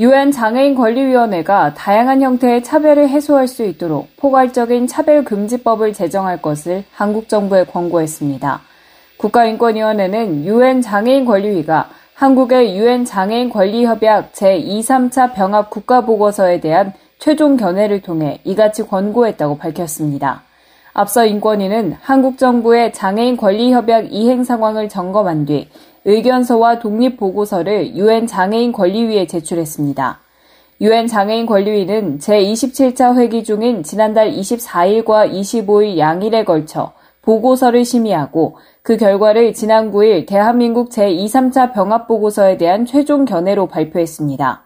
유엔 장애인 권리위원회가 다양한 형태의 차별을 해소할 수 있도록 포괄적인 차별 금지법을 제정할 것을 한국 정부에 권고했습니다. 국가인권위원회는 유엔 장애인 권리위가 한국의 유엔 장애인 권리협약 제2, 3차 병합 국가보고서에 대한 최종 견해를 통해 이같이 권고했다고 밝혔습니다. 앞서 인권위는 한국 정부의 장애인 권리협약 이행 상황을 점검한 뒤 의견서와 독립보고서를 유엔 장애인 권리위에 제출했습니다. 유엔 장애인 권리위는 제27차 회기 중인 지난달 24일과 25일 양일에 걸쳐 보고서를 심의하고 그 결과를 지난 9일 대한민국 제2, 3차 병합보고서에 대한 최종 견해로 발표했습니다.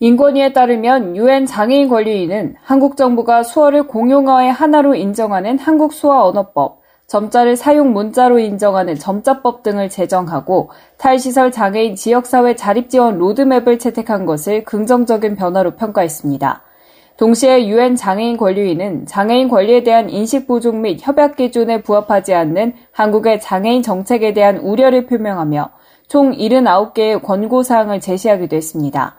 인권위에 따르면 유엔 장애인 권리위는 한국 정부가 수어를 공용어의 하나로 인정하는 한국 수어 언어법, 점자를 사용 문자로 인정하는 점자법 등을 제정하고 탈시설 장애인 지역사회 자립지원 로드맵을 채택한 것을 긍정적인 변화로 평가했습니다. 동시에 유엔 장애인 권리위는 장애인 권리에 대한 인식 부족 및 협약 기준에 부합하지 않는 한국의 장애인 정책에 대한 우려를 표명하며 총 79개의 권고 사항을 제시하기도 했습니다.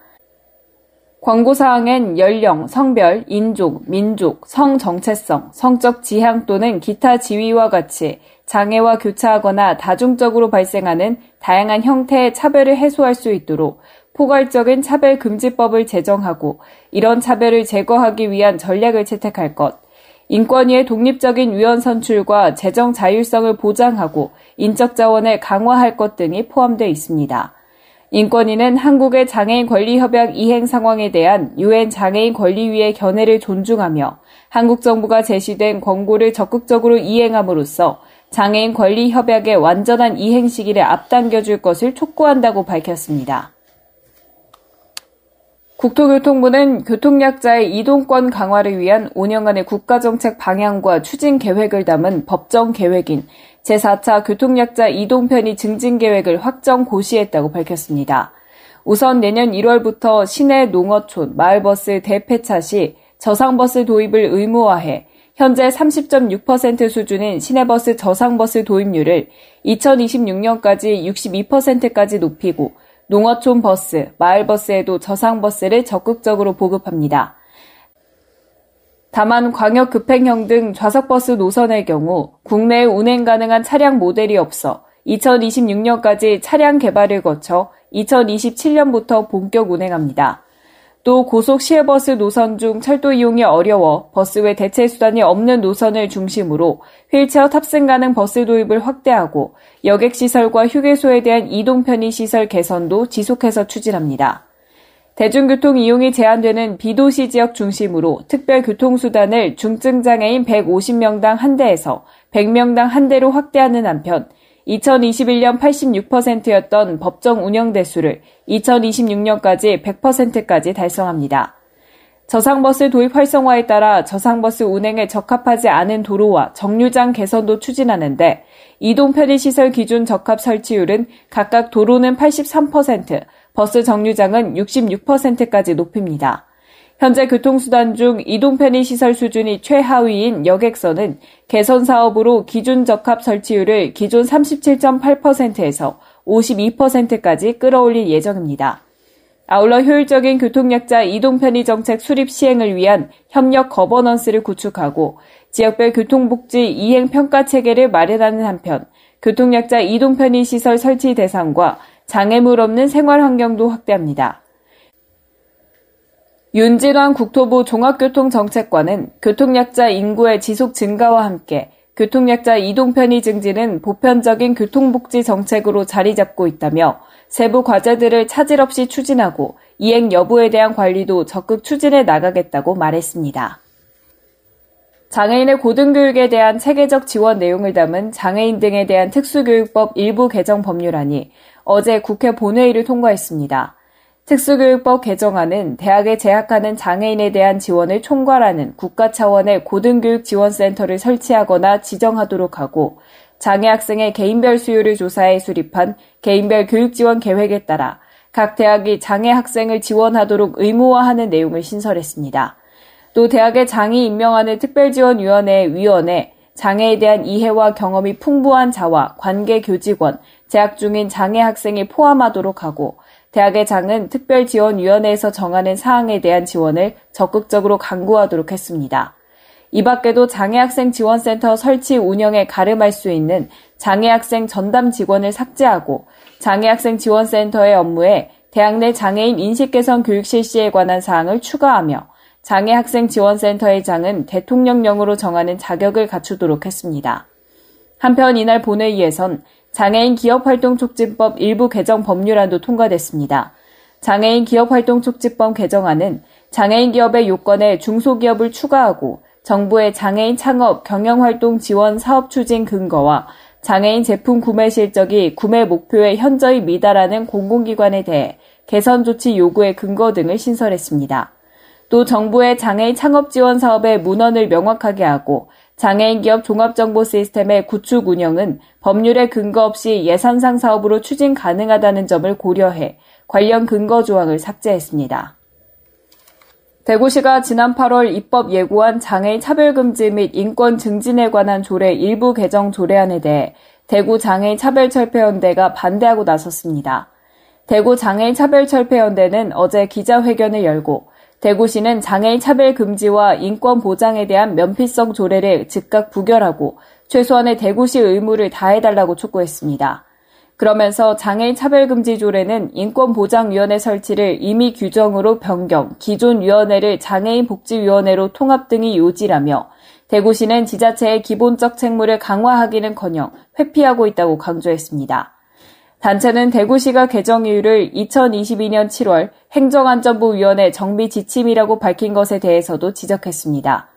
광고사항엔 연령, 성별, 인종, 민족, 성 정체성, 성적 지향 또는 기타 지위와 같이 장애와 교차하거나 다중적으로 발생하는 다양한 형태의 차별을 해소할 수 있도록 포괄적인 차별금지법을 제정하고 이런 차별을 제거하기 위한 전략을 채택할 것, 인권위의 독립적인 위원 선출과 재정 자율성을 보장하고 인적 자원을 강화할 것 등이 포함되어 있습니다. 인권위는 한국의 장애인 권리협약 이행 상황에 대한 유엔 장애인 권리위의 견해를 존중하며 한국 정부가 제시된 권고를 적극적으로 이행함으로써 장애인 권리협약의 완전한 이행 시기를 앞당겨줄 것을 촉구한다고 밝혔습니다. 국토교통부는 교통약자의 이동권 강화를 위한 5년간의 국가정책 방향과 추진 계획을 담은 법정 계획인 제4차 교통약자 이동 편의 증진 계획을 확정 고시했다고 밝혔습니다. 우선 내년 1월부터 시내 농어촌, 마을버스 대폐차 시 저상버스 도입을 의무화해 현재 30.6% 수준인 시내버스 저상버스 도입률을 2026년까지 62%까지 높이고 농어촌 버스, 마을버스에도 저상버스를 적극적으로 보급합니다. 다만 광역 급행형 등 좌석버스 노선의 경우 국내에 운행 가능한 차량 모델이 없어 2026년까지 차량 개발을 거쳐 2027년부터 본격 운행합니다. 또 고속 시외버스 노선 중 철도 이용이 어려워 버스 외 대체 수단이 없는 노선을 중심으로 휠체어 탑승 가능 버스 도입을 확대하고 여객 시설과 휴게소에 대한 이동 편의 시설 개선도 지속해서 추진합니다. 대중교통 이용이 제한되는 비도시 지역 중심으로 특별 교통수단을 중증장애인 150명당 한 대에서 100명당 한 대로 확대하는 한편 2021년 86%였던 법정 운영 대수를 2026년까지 100%까지 달성합니다. 저상버스 도입 활성화에 따라 저상버스 운행에 적합하지 않은 도로와 정류장 개선도 추진하는데 이동 편의시설 기준 적합 설치율은 각각 도로는 83%, 버스 정류장은 66%까지 높입니다. 현재 교통수단 중 이동 편의 시설 수준이 최하위인 여객선은 개선 사업으로 기준 적합 설치율을 기존 37.8%에서 52%까지 끌어올릴 예정입니다. 아울러 효율적인 교통약자 이동 편의 정책 수립 시행을 위한 협력 거버넌스를 구축하고 지역별 교통복지 이행 평가 체계를 마련하는 한편 교통약자 이동 편의 시설 설치 대상과 장애물 없는 생활 환경도 확대합니다. 윤진환 국토부 종합교통정책관은 교통약자 인구의 지속 증가와 함께 교통약자 이동 편의 증진은 보편적인 교통복지 정책으로 자리 잡고 있다며 세부 과제들을 차질 없이 추진하고 이행 여부에 대한 관리도 적극 추진해 나가겠다고 말했습니다. 장애인의 고등교육에 대한 체계적 지원 내용을 담은 장애인 등에 대한 특수교육법 일부 개정 법률안이 어제 국회 본회의를 통과했습니다. 특수교육법 개정안은 대학에 재학하는 장애인에 대한 지원을 총괄하는 국가 차원의 고등교육지원센터를 설치하거나 지정하도록 하고 장애 학생의 개인별 수요를 조사해 수립한 개인별 교육지원 계획에 따라 각 대학이 장애 학생을 지원하도록 의무화하는 내용을 신설했습니다. 또 대학의 장이 임명하는 특별지원위원회 위원회, 장애에 대한 이해와 경험이 풍부한 자와 관계 교직원, 재학 중인 장애 학생이 포함하도록 하고 대학의 장은 특별지원위원회에서 정하는 사항에 대한 지원을 적극적으로 강구하도록 했습니다. 이 밖에도 장애학생 지원센터 설치 운영에 가름할 수 있는 장애학생 전담 직원을 삭제하고 장애학생 지원센터의 업무에 대학 내 장애인 인식 개선 교육 실시에 관한 사항을 추가하며 장애학생 지원센터의 장은 대통령령으로 정하는 자격을 갖추도록 했습니다. 한편 이날 본회의에선 장애인 기업활동촉진법 일부 개정 법률안도 통과됐습니다. 장애인 기업활동촉진법 개정안은 장애인 기업의 요건에 중소기업을 추가하고 정부의 장애인 창업 경영활동 지원 사업 추진 근거와 장애인 제품 구매 실적이 구매 목표에 현저히 미달하는 공공기관에 대해 개선 조치 요구의 근거 등을 신설했습니다. 또 정부의 장애인 창업 지원 사업의 문헌을 명확하게 하고 장애인 기업 종합정보 시스템의 구축 운영은 법률에 근거 없이 예산상 사업으로 추진 가능하다는 점을 고려해 관련 근거 조항을 삭제했습니다. 대구시가 지난 8월 입법 예고한 장애인 차별금지 및 인권 증진에 관한 조례 일부 개정 조례안에 대해 대구 장애인 차별철폐연대가 반대하고 나섰습니다. 대구 장애인 차별철폐연대는 어제 기자회견을 열고 대구시는 장애인 차별 금지와 인권 보장에 대한 면피성 조례를 즉각 부결하고 최소한의 대구시 의무를 다해달라고 촉구했습니다. 그러면서 장애인 차별 금지 조례는 인권 보장 위원회 설치를 임의 규정으로 변경, 기존 위원회를 장애인 복지 위원회로 통합 등이 요지라며 대구시는 지자체의 기본적 책무를 강화하기는커녕 회피하고 있다고 강조했습니다. 단체는 대구시가 개정 이유를 2022년 7월 행정안전부 위원회 정비 지침이라고 밝힌 것에 대해서도 지적했습니다.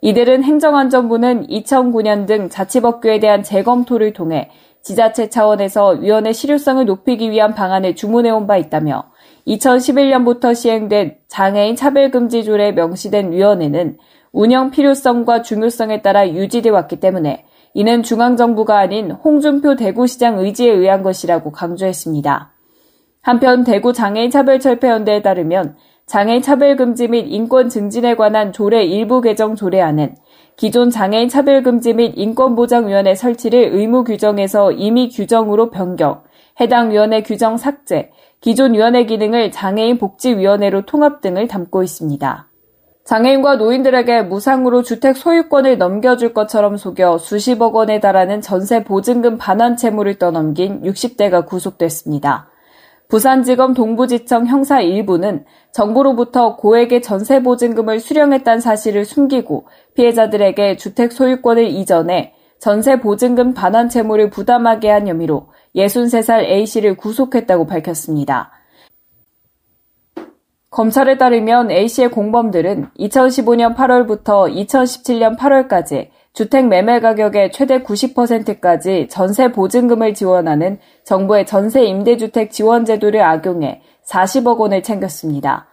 이들은 행정안전부는 2009년 등 자치법규에 대한 재검토를 통해 지자체 차원에서 위원회 실효성을 높이기 위한 방안을 주문해온 바 있다며 2011년부터 시행된 장애인 차별금지 조례에 명시된 위원회는 운영 필요성과 중요성에 따라 유지돼 왔기 때문에 이는 중앙정부가 아닌 홍준표 대구시장 의지에 의한 것이라고 강조했습니다. 한편 대구 장애인 차별철폐연대에 따르면 장애인 차별금지 및 인권 증진에 관한 조례 일부 개정 조례안은 기존 장애인 차별금지 및 인권보장위원회 설치를 의무 규정에서 임의 규정으로 변경, 해당 위원회 규정 삭제, 기존 위원회 기능을 장애인 복지위원회로 통합 등을 담고 있습니다. 장애인과 노인들에게 무상으로 주택 소유권을 넘겨줄 것처럼 속여 수십억 원에 달하는 전세 보증금 반환 채무를 떠넘긴 60대가 구속됐습니다. 부산지검 동부지청 형사 일부는 정부로부터 고액의 전세 보증금을 수령했다는 사실을 숨기고 피해자들에게 주택 소유권을 이전해 전세 보증금 반환 채무를 부담하게 한 혐의로 63살 A씨를 구속했다고 밝혔습니다. 검찰에 따르면 A씨의 공범들은 2015년 8월부터 2017년 8월까지 주택 매매 가격의 최대 90%까지 전세 보증금을 지원하는 정부의 전세 임대주택 지원 제도를 악용해 40억 원을 챙겼습니다.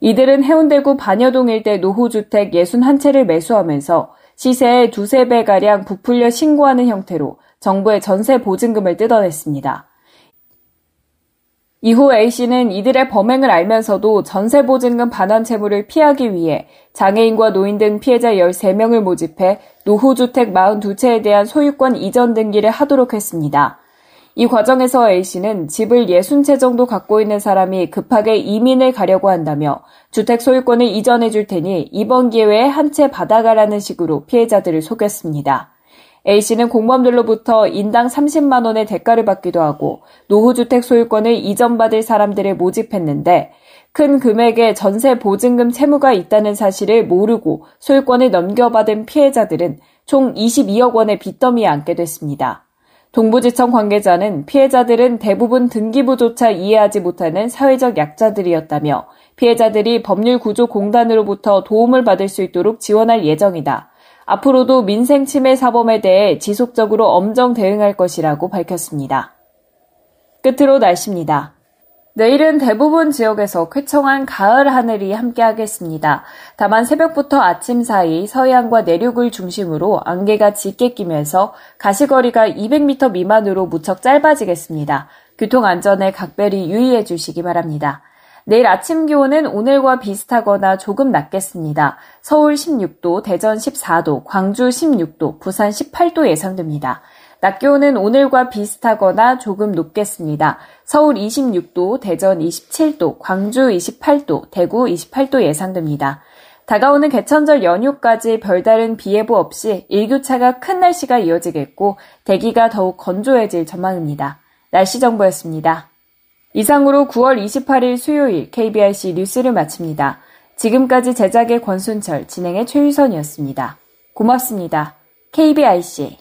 이들은 해운대구 반여동 일대 노후주택 61채를 매수하면서 시세의 두세 배가량 부풀려 신고하는 형태로 정부의 전세 보증금을 뜯어냈습니다. 이후 A씨는 이들의 범행을 알면서도 전세보증금 반환 채무를 피하기 위해 장애인과 노인 등 피해자 13명을 모집해 노후주택 42채에 대한 소유권 이전 등기를 하도록 했습니다. 이 과정에서 A씨는 집을 60채 정도 갖고 있는 사람이 급하게 이민을 가려고 한다며 주택 소유권을 이전해 줄 테니 이번 기회에 한 채 받아가라는 식으로 피해자들을 속였습니다. A씨는 공무원들로부터 인당 30만 원의 대가를 받기도 하고 노후주택 소유권을 이전받을 사람들을 모집했는데 큰 금액의 전세 보증금 채무가 있다는 사실을 모르고 소유권을 넘겨받은 피해자들은 총 22억 원의 빚더미에 앉게 됐습니다. 동부지청 관계자는 피해자들은 대부분 등기부조차 이해하지 못하는 사회적 약자들이었다며 피해자들이 법률구조공단으로부터 도움을 받을 수 있도록 지원할 예정이다. 앞으로도 민생 침해 사범에 대해 지속적으로 엄정 대응할 것이라고 밝혔습니다. 끝으로 날씨입니다. 내일은 대부분 지역에서 쾌청한 가을 하늘이 함께하겠습니다. 다만 새벽부터 아침 사이 서해안과 내륙을 중심으로 안개가 짙게 끼면서 가시거리가 200m 미만으로 무척 짧아지겠습니다. 교통 안전에 각별히 유의해 주시기 바랍니다. 내일 아침 기온은 오늘과 비슷하거나 조금 낮겠습니다. 서울 16도, 대전 14도, 광주 16도, 부산 18도 예상됩니다. 낮 기온은 오늘과 비슷하거나 조금 높겠습니다. 서울 26도, 대전 27도, 광주 28도, 대구 28도 예상됩니다. 다가오는 개천절 연휴까지 별다른 비 예보 없이 일교차가 큰 날씨가 이어지겠고 대기가 더욱 건조해질 전망입니다. 날씨 정보였습니다. 이상으로 9월 28일 수요일 KBRC 뉴스를 마칩니다. 지금까지 제작의 권순철, 진행의 최유선이었습니다. 고맙습니다. KBRC